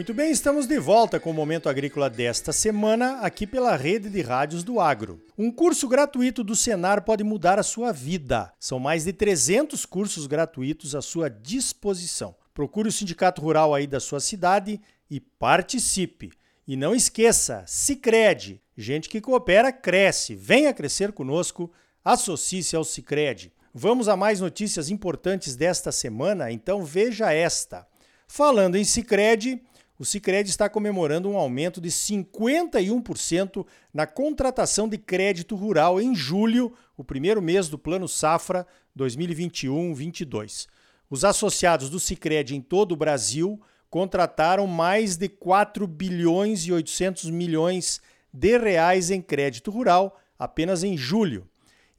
Muito bem, estamos de volta com o Momento Agrícola desta semana, aqui pela rede de rádios do Agro. Um curso gratuito do Senar pode mudar a sua vida. São mais de 300 cursos gratuitos à sua disposição. Procure o sindicato rural aí da sua cidade e participe. E não esqueça, Sicredi, gente que coopera cresce. Venha crescer conosco, associe-se ao Sicredi. Vamos a mais notícias importantes desta semana, então veja esta. Falando em Sicredi, o Sicredi está comemorando um aumento de 51% na contratação de crédito rural em julho, o primeiro mês do Plano Safra 2021-22. Os associados do Sicredi em todo o Brasil contrataram mais de 4 bilhões e 800 milhões de reais em crédito rural apenas em julho.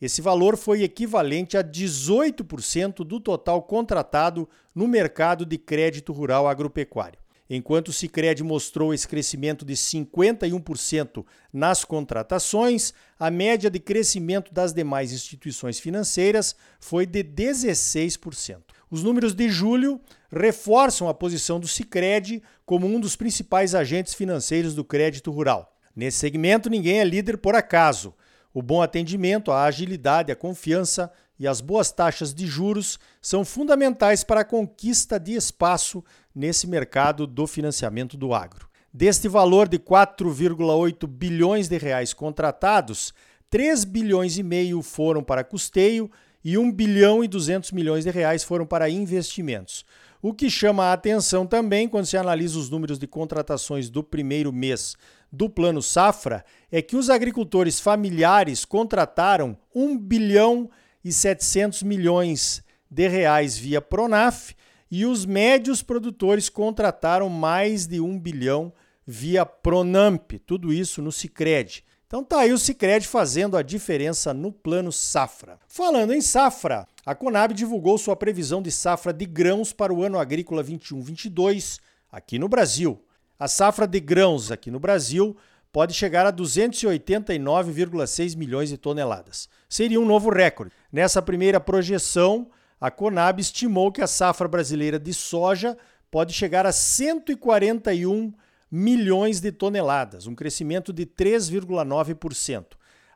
Esse valor foi equivalente a 18% do total contratado no mercado de crédito rural agropecuário. Enquanto o Sicredi mostrou esse crescimento de 51% nas contratações, a média de crescimento das demais instituições financeiras foi de 16%. Os números de julho reforçam a posição do Sicredi como um dos principais agentes financeiros do crédito rural. Nesse segmento, ninguém é líder por acaso. O bom atendimento, a agilidade, a confiança e as boas taxas de juros são fundamentais para a conquista de espaço nesse mercado do financiamento do agro. Deste valor de 4,8 bilhões de reais contratados, 3 bilhões e meio foram para custeio e 1 bilhão e 200 milhões de reais foram para investimentos. O que chama a atenção também quando se analisa os números de contratações do primeiro mês do Plano Safra é que os agricultores familiares contrataram 1 bilhão e 700 milhões de reais via Pronaf e os médios produtores contrataram mais de 1 bilhão via Pronamp, tudo isso no Sicredi. Então tá aí o Sicredi fazendo a diferença no plano safra. Falando em safra, a Conab divulgou sua previsão de safra de grãos para o ano agrícola 21/22 aqui no Brasil. A safra de grãos aqui no Brasil pode chegar a 289,6 milhões de toneladas. Seria um novo recorde. Nessa primeira projeção, a Conab estimou que a safra brasileira de soja pode chegar a 141 milhões de toneladas, um crescimento de 3,9%.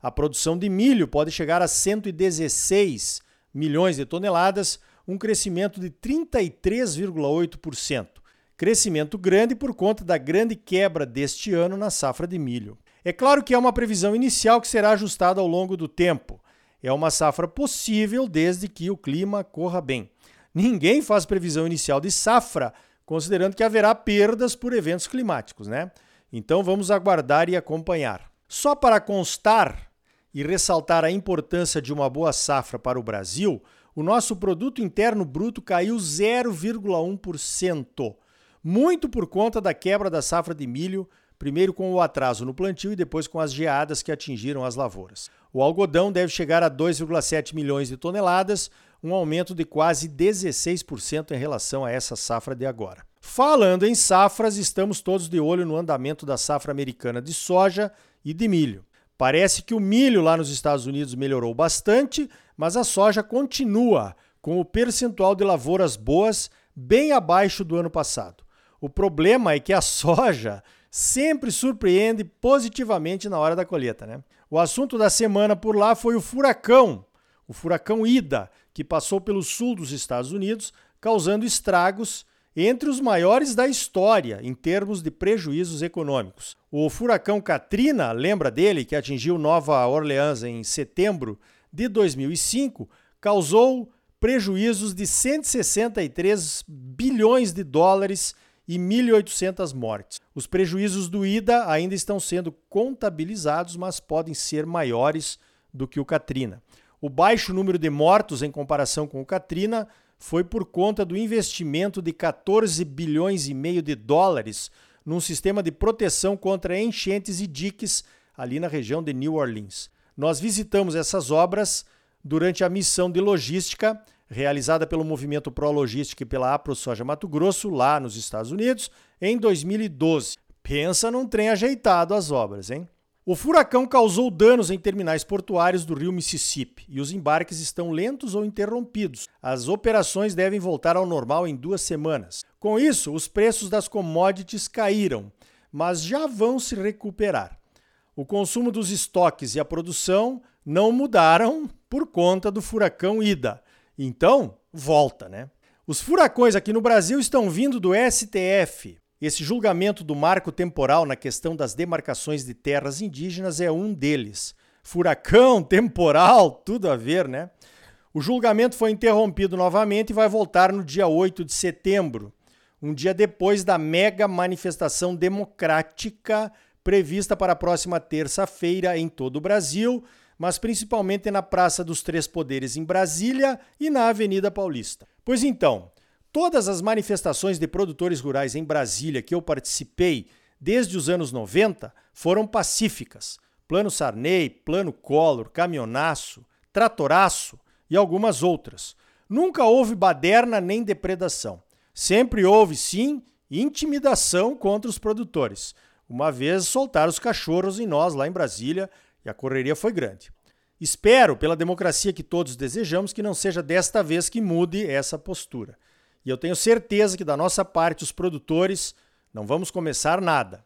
A produção de milho pode chegar a 116 milhões de toneladas, um crescimento de 33,8%. Crescimento grande por conta da grande quebra deste ano na safra de milho. É claro que é uma previsão inicial que será ajustada ao longo do tempo. É uma safra possível desde que o clima corra bem. Ninguém faz previsão inicial de safra considerando que haverá perdas por eventos climáticos, né? Então vamos aguardar e acompanhar. Só para constar e ressaltar a importância de uma boa safra para o Brasil, o nosso produto interno bruto caiu 0,1% muito por conta da quebra da safra de milho, primeiro com o atraso no plantio e depois com as geadas que atingiram as lavouras. O algodão deve chegar a 2,7 milhões de toneladas, um aumento de quase 16% em relação a essa safra de agora. Falando em safras, estamos todos de olho no andamento da safra americana de soja e de milho. Parece que o milho lá nos Estados Unidos melhorou bastante, mas a soja continua com o percentual de lavouras boas bem abaixo do ano passado. O problema é que a soja sempre surpreende positivamente na hora da colheita. Né? O assunto da semana por lá foi o furacão, o furacão Ida, que passou pelo sul dos Estados Unidos, causando estragos entre os maiores da história em termos de prejuízos econômicos. O furacão Katrina, lembra dele, que atingiu Nova Orleans em setembro de 2005, causou prejuízos de 163 bilhões de dólares e 1.800 mortes. Os prejuízos do Ida ainda estão sendo contabilizados, mas podem ser maiores do que o Katrina. O baixo número de mortos em comparação com o Katrina foi por conta do investimento de 14 bilhões e meio de dólares num sistema de proteção contra enchentes e diques ali na região de New Orleans. Nós visitamos essas obras durante a missão de logística realizada pelo Movimento Pro Logística e pela AproSoja Mato Grosso, lá nos Estados Unidos, em 2012. Pensa num trem ajeitado as obras, hein? O furacão causou danos em terminais portuários do rio Mississippi e os embarques estão lentos ou interrompidos. As operações devem voltar ao normal em duas semanas. Com isso, os preços das commodities caíram, mas já vão se recuperar. O consumo dos estoques e a produção não mudaram por conta do furacão Ida. Então, volta, né? Os furacões aqui no Brasil estão vindo do STF. Esse julgamento do marco temporal na questão das demarcações de terras indígenas é um deles. Furacão, temporal, tudo a ver, né? O julgamento foi interrompido novamente e vai voltar no dia 8 de setembro, um dia depois da mega manifestação democrática prevista para a próxima terça-feira em todo o Brasil, mas principalmente na Praça dos Três Poderes em Brasília e na Avenida Paulista. Pois então, todas as manifestações de produtores rurais em Brasília que eu participei desde os anos 90 foram pacíficas. Plano Sarney, Plano Collor, Caminhonaço, Tratoraço e algumas outras. Nunca houve baderna nem depredação. Sempre houve, sim, intimidação contra os produtores. Uma vez soltaram os cachorros em nós lá em Brasília e a correria foi grande. Espero, pela democracia que todos desejamos, que não seja desta vez que mude essa postura. E eu tenho certeza que, da nossa parte, os produtores não vamos começar nada.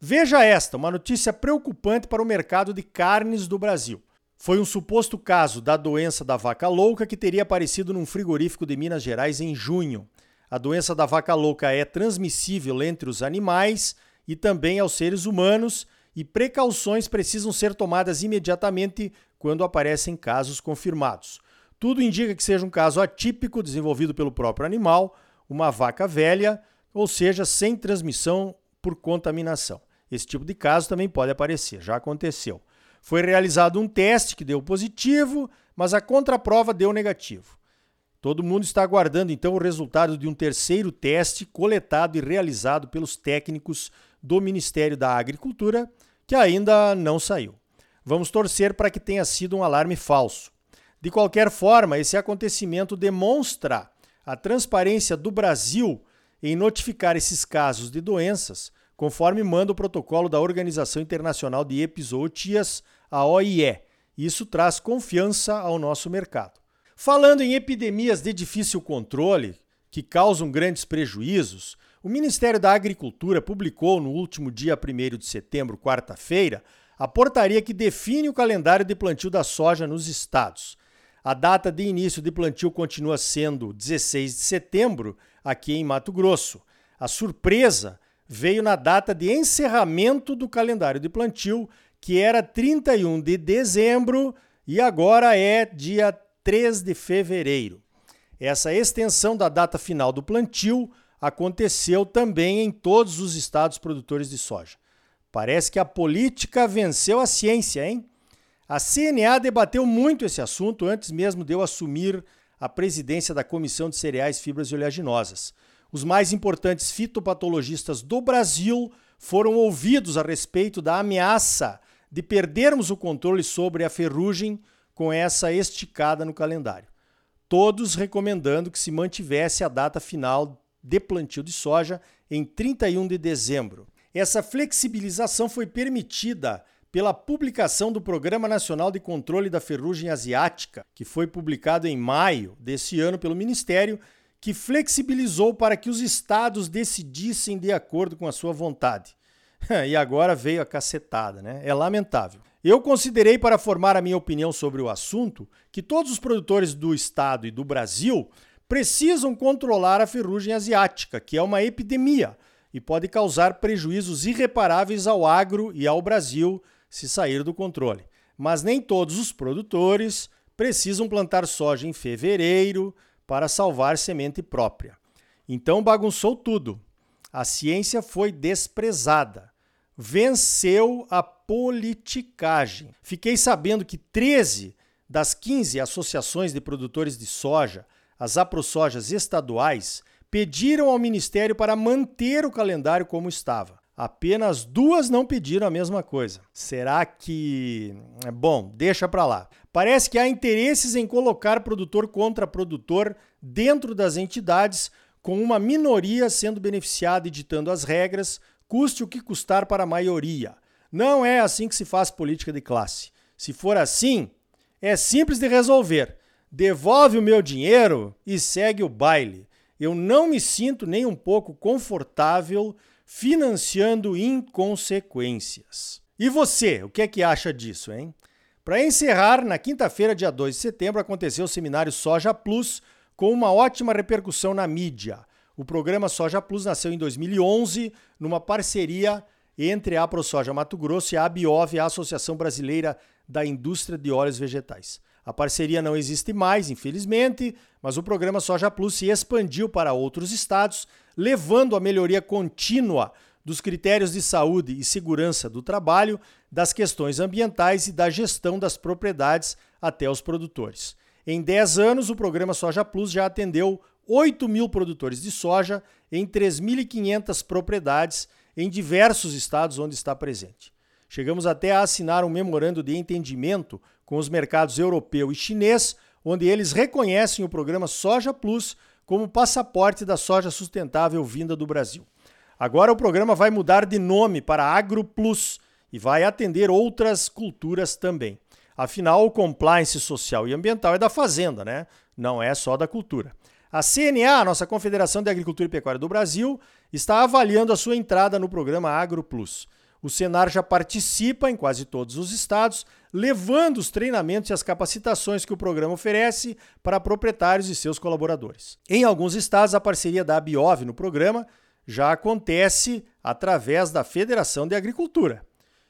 Veja esta, uma notícia preocupante para o mercado de carnes do Brasil. Foi um suposto caso da doença da vaca louca que teria aparecido num frigorífico de Minas Gerais em junho. A doença da vaca louca é transmissível entre os animais e também aos seres humanos, e precauções precisam ser tomadas imediatamente quando aparecem casos confirmados. Tudo indica que seja um caso atípico desenvolvido pelo próprio animal, uma vaca velha, ou seja, sem transmissão por contaminação. Esse tipo de caso também pode aparecer, já aconteceu. Foi realizado um teste que deu positivo, mas a contraprova deu negativo. Todo mundo está aguardando então o resultado de um terceiro teste coletado e realizado pelos técnicos do Ministério da Agricultura, que ainda não saiu. Vamos torcer para que tenha sido um alarme falso. De qualquer forma, esse acontecimento demonstra a transparência do Brasil em notificar esses casos de doenças, conforme manda o protocolo da Organização Internacional de Epizootias, a OIE. Isso traz confiança ao nosso mercado. Falando em epidemias de difícil controle, que causam grandes prejuízos, o Ministério da Agricultura publicou no último dia 1 de setembro, quarta-feira, a portaria que define o calendário de plantio da soja nos estados. A data de início de plantio continua sendo 16 de setembro, aqui em Mato Grosso. A surpresa veio na data de encerramento do calendário de plantio, que era 31 de dezembro e agora é dia 3 de fevereiro. Essa extensão da data final do plantio aconteceu também em todos os estados produtores de soja. Parece que a política venceu a ciência, hein? A CNA debateu muito esse assunto antes mesmo de eu assumir a presidência da Comissão de Cereais, Fibras e Oleaginosas. Os mais importantes fitopatologistas do Brasil foram ouvidos a respeito da ameaça de perdermos o controle sobre a ferrugem com essa esticada no calendário. Todos recomendando que se mantivesse a data final de plantio de soja em 31 de dezembro. Essa flexibilização foi permitida pela publicação do Programa Nacional de Controle da Ferrugem Asiática, que foi publicado em maio desse ano pelo Ministério, que flexibilizou para que os estados decidissem de acordo com a sua vontade. e agora veio a cacetada, né? É lamentável. Eu considerei, para formar a minha opinião sobre o assunto, que todos os produtores do estado e do Brasil precisam controlar a ferrugem asiática, que é uma epidemia e pode causar prejuízos irreparáveis ao agro e ao Brasil se sair do controle. Mas nem todos os produtores precisam plantar soja em fevereiro para salvar semente própria. Então bagunçou tudo. A ciência foi desprezada. Venceu a politicagem. Fiquei sabendo que 13 das 15 associações de produtores de soja, as aprosojas estaduais, pediram ao Ministério para manter o calendário como estava. Apenas duas não pediram a mesma coisa. Será que. Bom, deixa para lá. Parece que há interesses em colocar produtor contra produtor dentro das entidades, com uma minoria sendo beneficiada e ditando as regras, custe o que custar para a maioria. Não é assim que se faz política de classe. Se for assim, é simples de resolver. Devolve o meu dinheiro e segue o baile. eu não me sinto nem um pouco confortável financiando inconsequências. E você, o que é que acha disso, hein? Para encerrar, na quinta-feira, dia 2 de setembro, aconteceu o seminário Soja Plus com uma ótima repercussão na mídia. O programa Soja Plus nasceu em 2011 numa parceria entre a ProSoja Mato Grosso e a Abiov, a Associação Brasileira da Indústria de Óleos Vegetais. A parceria não existe mais, infelizmente, mas o programa Soja Plus se expandiu para outros estados, levando a melhoria contínua dos critérios de saúde e segurança do trabalho, das questões ambientais e da gestão das propriedades até os produtores. Em 10 anos, o programa Soja Plus já atendeu 8 mil produtores de soja em 3.500 propriedades em diversos estados onde está presente. Chegamos até a assinar um memorando de entendimento com os mercados europeu e chinês, onde eles reconhecem o programa Soja Plus como passaporte da soja sustentável vinda do Brasil. Agora o programa vai mudar de nome para Agro Plus e vai atender outras culturas também. Afinal, o compliance social e ambiental é da fazenda, né? Não é só da cultura. A CNA, nossa Confederação de Agricultura e Pecuária do Brasil, está avaliando a sua entrada no programa Agro Plus. O Senar já participa em quase todos os estados, levando os treinamentos e as capacitações que o programa oferece para proprietários e seus colaboradores. Em alguns estados, a parceria da Abiov no programa já acontece através da Federação de Agricultura.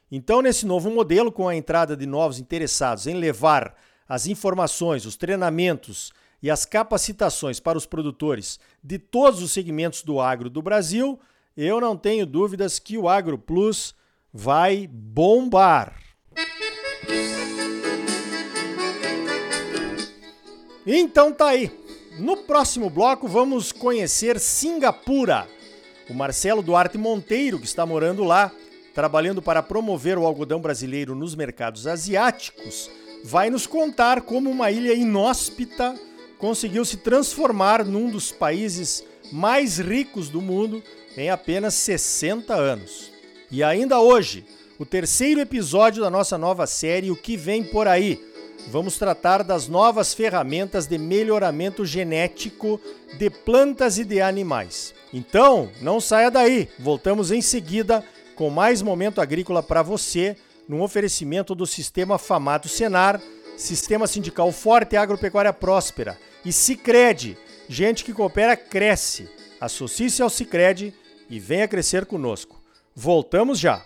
Então, nesse novo modelo, com a entrada de novos interessados em levar as informações, os treinamentos e as capacitações para os produtores de todos os segmentos do agro do Brasil, eu não tenho dúvidas que o Agro Plus vai bombar. Então tá aí. No próximo bloco vamos conhecer Singapura. O Marcelo Duarte Monteiro, que está morando lá, trabalhando para promover o algodão brasileiro nos mercados asiáticos, vai nos contar como uma ilha inóspita conseguiu se transformar num dos países mais ricos do mundo em apenas 60 anos. E ainda hoje, o terceiro episódio da nossa nova série O que vem por aí. Vamos tratar das novas ferramentas de melhoramento genético de plantas e de animais. Então, não saia daí. Voltamos em seguida com mais momento agrícola para você, num oferecimento do Sistema Famato Senar, Sistema Sindical Forte e Agropecuária Próspera e Sicredi, gente que coopera cresce. Associe-se ao Sicredi e venha crescer conosco. Voltamos já.